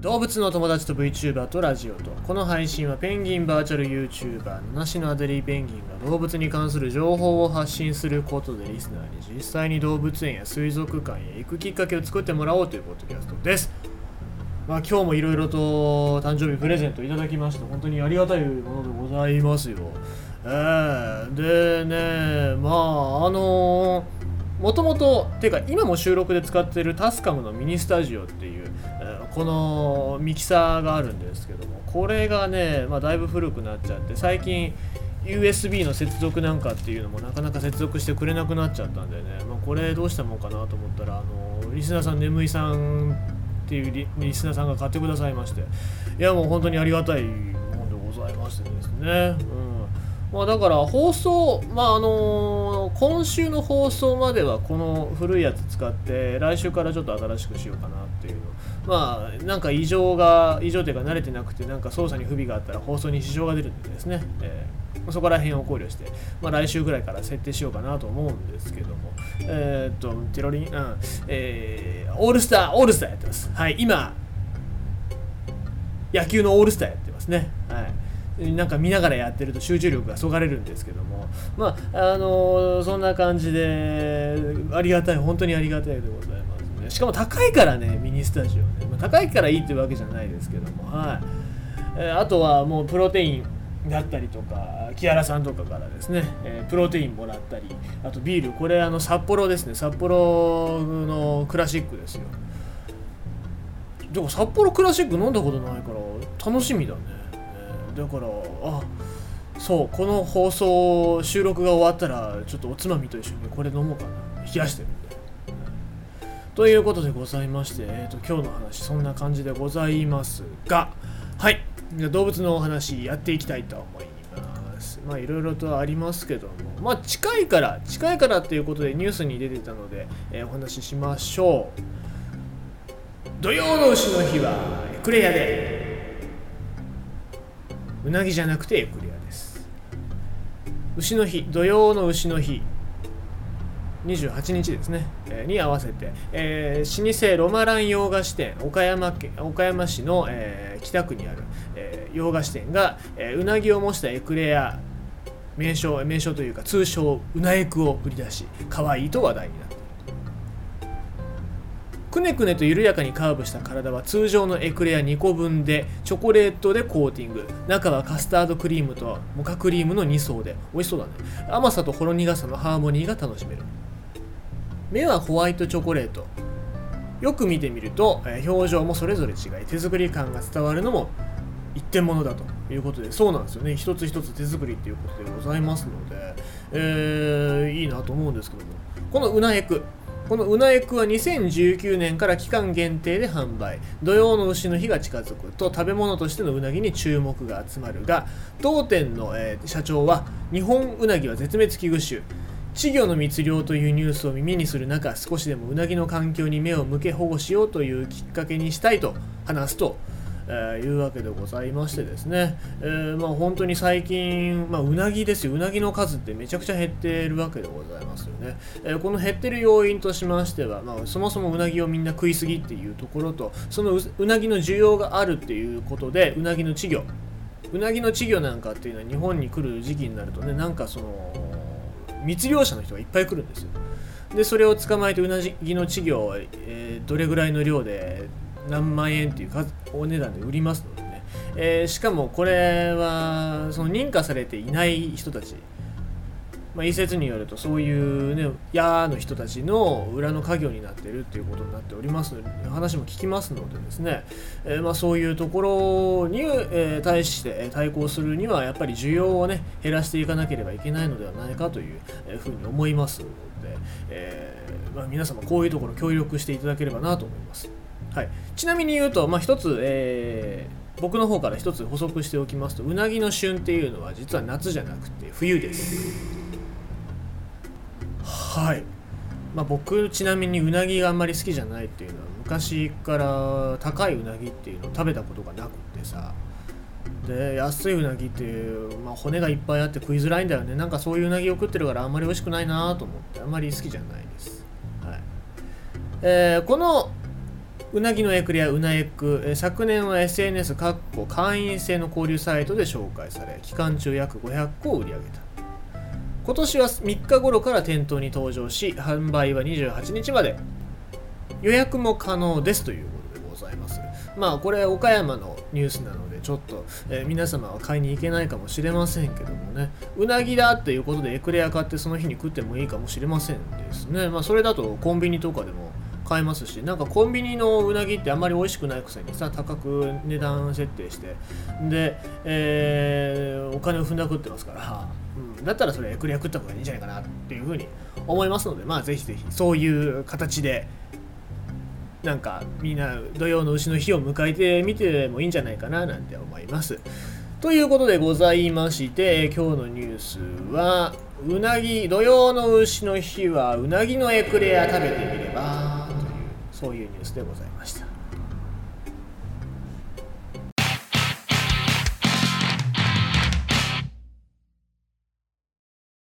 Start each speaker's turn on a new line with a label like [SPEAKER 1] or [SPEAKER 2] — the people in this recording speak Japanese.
[SPEAKER 1] 動物の友達と VTuber とラジオとこの配信はペンギンバーチャル YouTuber のしのアデリーペンギンが動物に関する情報を発信することでリスナーに実際に動物園や水族館へ行くきっかけを作ってもらおうというポッドキャストですまあ今日もいろいろと誕生日プレゼントいただきまして本当にありがたいものでございますよ。えー、でねまああのもともとていうか今も収録で使ってるタスカムのミニスタジオっていう、このミキサーがあるんですけどもこれがね、まあ、だいぶ古くなっちゃって最近 USB の接続なんかっていうのもなかなか接続してくれなくなっちゃったんでね、まあ、これどうしたもんかなと思ったらあのリスナーさん眠いさんっていうリリスナーさんが買ってくださいましていやもう本当にありがたいものでございましてですね、うん。まあ、だから放送、まああの今週の放送まではこの古いやつ使って来週からちょっと新しくしようかなっていうの。まあなんか異常が異常というか慣れてなくてなんか操作に不備があったら放送に支障が出るんでですね、えーそこら辺を考慮して、まあ、来週ぐらいから設定しようかなと思うんですけども。えーっとテロリン、うんえーオールスターオールスターやってます。はい今野球のオールスターやってますね。はい。なんか見ながらやってると集中力がそがれるんですけども。まああのそんな感じでありがたい本当にありがたいでございますね。しかも高いからねミニスタジオね、まあ、高いからいいってわけじゃないですけども。はい、えーあとはもうプロテインだったりとか木原さんとかからですね、えープロテインもらったり。あとビール。これあの札幌ですね。札幌のクラシックですよ。でも札幌クラシック飲んだことないから楽しみだね、だからあそうこの放送収録が終わったらちょっとおつまみと一緒にこれ飲もうかな。冷やしてるんで。ということでございまして、えー、と今日の話そんな感じでございますがはい。動物のお話やっていきたいと思います。まあいろいろとありますけども。まあ近いから近いからっていうことでニュースに出てたので、えーお話ししましょう。土曜の牛の日はクレアで。うなぎじゃなくてエクレアです。牛の日土曜の牛の日。28日ですね、えーに合わせて、えー老舗ロマラン洋菓子店岡山県岡山市の、えー北区にある、えー洋菓子店が、えーうなぎを模したエクレア名称名称というか通称うなエクを売り出し可愛いと話題になっているくねくねと緩やかにカーブした体は通常のエクレア2個分でチョコレートでコーティング。中はカスタードクリームとモカクリームの2層で。美味しそうだね。甘さとほろ苦さのハーモニーが楽しめる。目はホワイトチョコレート。よく見てみると、え表情もそれぞれ違い手作り感が伝わるのも一点物だということでそうなんですよね。一つ一つ手作りっていうことでございますので、えーいいなと思うんですけども。このうなエクこのうなえくは2019年から期間限定で販売土用の牛の日が近づくと食べ物としてのうなぎに注目が集まるが当店の、えー社長は日本うなぎは絶滅危惧種。稚魚の密漁というニュースを耳にする中少しでもうなぎの環境に目を向け保護しようというきっかけにしたいと話すと、えーいうわけでございましてですね、えーまあ、本当に最近、まあ、うなぎですよ。うなぎの数ってめちゃくちゃ減っているわけでございますよね、えーこの減ってる要因としましては、まあ、そもそもうなぎをみんな食いすぎっていうところとそのううなぎの需要があるっていうことでうなぎの稚魚。うなぎの稚魚なんかっていうのは日本に来る時期になるとねなんかその密漁者の人がいっぱい来るんですよ。でそれを捕まえてうなぎの稚魚を、えーどれぐらいの量で何万円っていうお値段で売りますのでね、えーしかもこれはその認可されていない人たち。まあ、一説によるとそういうね矢の人たちの裏の家業になってるっていうことになっておりますので話も聞きますのでですね、えーまあ、そういうところに、えー対して対抗するにはやっぱり需要をね減らしていかなければいけないのではないかというえーふうに思いますので、えまあ、皆様こういうところ協力していただければなと思います。はい、ちなみに言うと、まあ、一つ、えー僕の方から一つ補足しておきますとうなぎの旬っていうのは実は夏じゃなくて冬です。はい、まあ、僕ちなみにうなぎがあんまり好きじゃないっていうのは昔から高いうなぎっていうのを食べたことがなくてさ。で安いうなぎっていう、まあ、骨がいっぱいあって食いづらいんだよね。なんかそういううなぎを食ってるからあんまり美味しくないなと思ってあんまり好きじゃないです、はい。えーこのうなぎのエクレアうなエクえ昨年は SNS かっこ会員制の交流サイトで紹介され期間中約500個を売り上げた。今年は3日頃から店頭に登場し販売は28日まで。予約も可能ですということでございます。まあこれ岡山のニュースなのでちょっと、えー皆様は買いに行けないかもしれませんけどもね。うなぎだっていうことでエクレア買ってその日に食ってもいいかもしれませんですね。まあそれだとコンビニとかでも買えますしなんかコンビニのうなぎってあんまり美味しくないくせにさ高く値段設定してで、えーお金を踏んだくってますから、うん、だったらそれエクレア食った方がいいんじゃないかなっていうふうに思いますのでまあぜひぜひそういう形でなんかみんな土曜の牛の日を迎えてみてもいいんじゃないかななんて思います。ということでございまして今日のニュースはうなぎ土曜の牛の日はうなぎのエクレア食べてみればそういうニュースでございました。